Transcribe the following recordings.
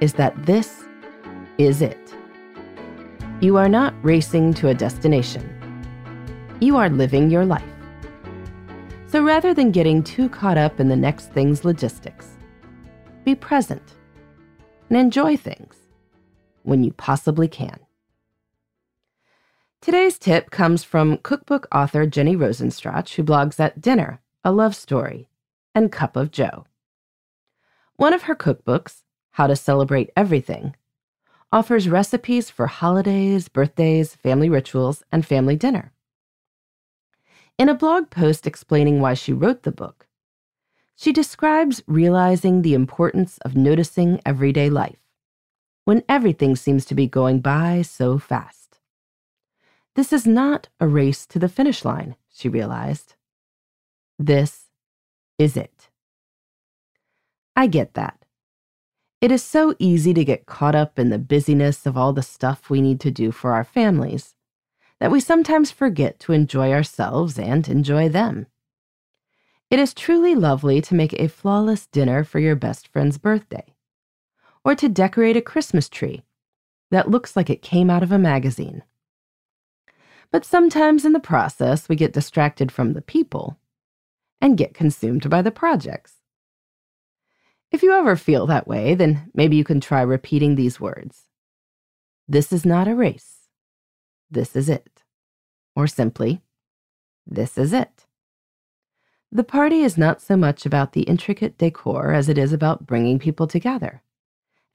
is that this is it. You are not racing to a destination, you are living your life. So rather than getting too caught up in the next thing's logistics, be present and enjoy things when you possibly can. Today's tip comes from cookbook author Jenny Rosenstrach, who blogs at Dinner, A Love Story, and Cup of Jo. One of her cookbooks, How to Celebrate Everything, offers recipes for holidays, birthdays, family rituals, and family dinner. In a blog post explaining why she wrote the book, she describes realizing the importance of noticing everyday life when everything seems to be going by so fast. This is not a race to the finish line, she realized. This is it. I get that. It is so easy to get caught up in the busyness of all the stuff we need to do for our families that we sometimes forget to enjoy ourselves and enjoy them. It is truly lovely to make a flawless dinner for your best friend's birthday, or to decorate a Christmas tree that looks like it came out of a magazine. But sometimes in the process, we get distracted from the people and get consumed by the projects. If you ever feel that way, then maybe you can try repeating these words This is not a race. This is it. Or simply, This is it. The party is not so much about the intricate decor as it is about bringing people together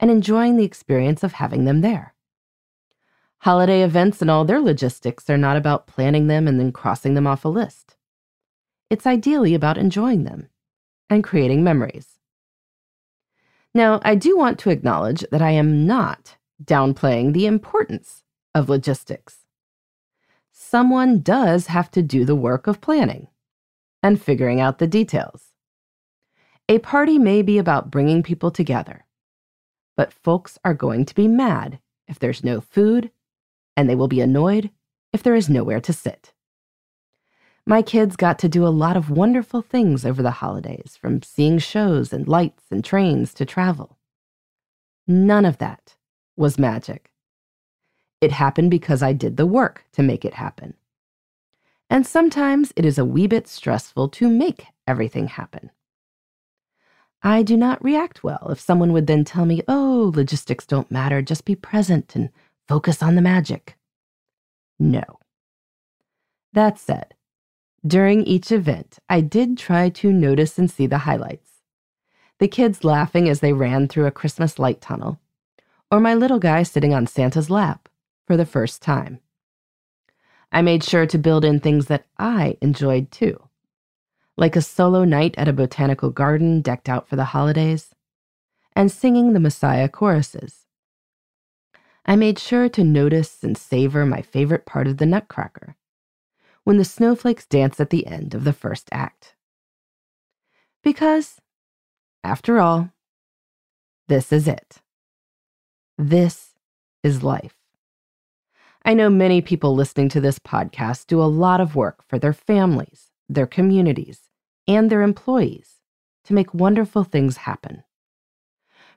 and enjoying the experience of having them there. Holiday events and all their logistics are not about planning them and then crossing them off a list. It's ideally about enjoying them and creating memories. Now, I do want to acknowledge that I am not downplaying the importance of logistics. Someone does have to do the work of planning and figuring out the details. A party may be about bringing people together, but folks are going to be mad if there's no food, and they will be annoyed if there is nowhere to sit. My kids got to do a lot of wonderful things over the holidays, from seeing shows and lights and trains to travel. None of that was magic. It happened because I did the work to make it happen. And sometimes it is a wee bit stressful to make everything happen. I do not react well if someone would then tell me, oh, logistics don't matter, just be present and focus on the magic. No. That said, during each event, I did try to notice and see the highlights. The kids laughing as they ran through a Christmas light tunnel, or my little guy sitting on Santa's lap for the first time. I made sure to build in things that I enjoyed too, like a solo night at a botanical garden decked out for the holidays, and singing the Messiah choruses. I made sure to notice and savor my favorite part of the Nutcracker when the snowflakes dance at the end of the first act. Because, after all, this is it. This is life. I know many people listening to this podcast do a lot of work for their families, their communities, and their employees to make wonderful things happen.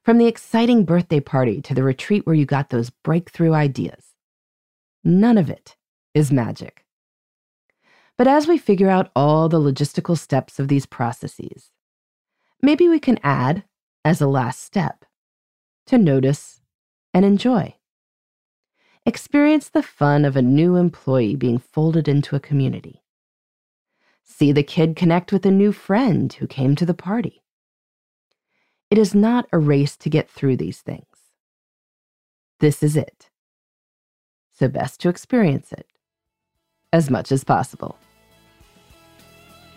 From the exciting birthday party to the retreat where you got those breakthrough ideas, none of it is magic. But as we figure out all the logistical steps of these processes, maybe we can add, as a last step, to notice and enjoy. Experience the fun of a new employee being folded into a community. See the kid connect with a new friend who came to the party. It is not a race to get through these things. This is it. So, best to experience it as much as possible.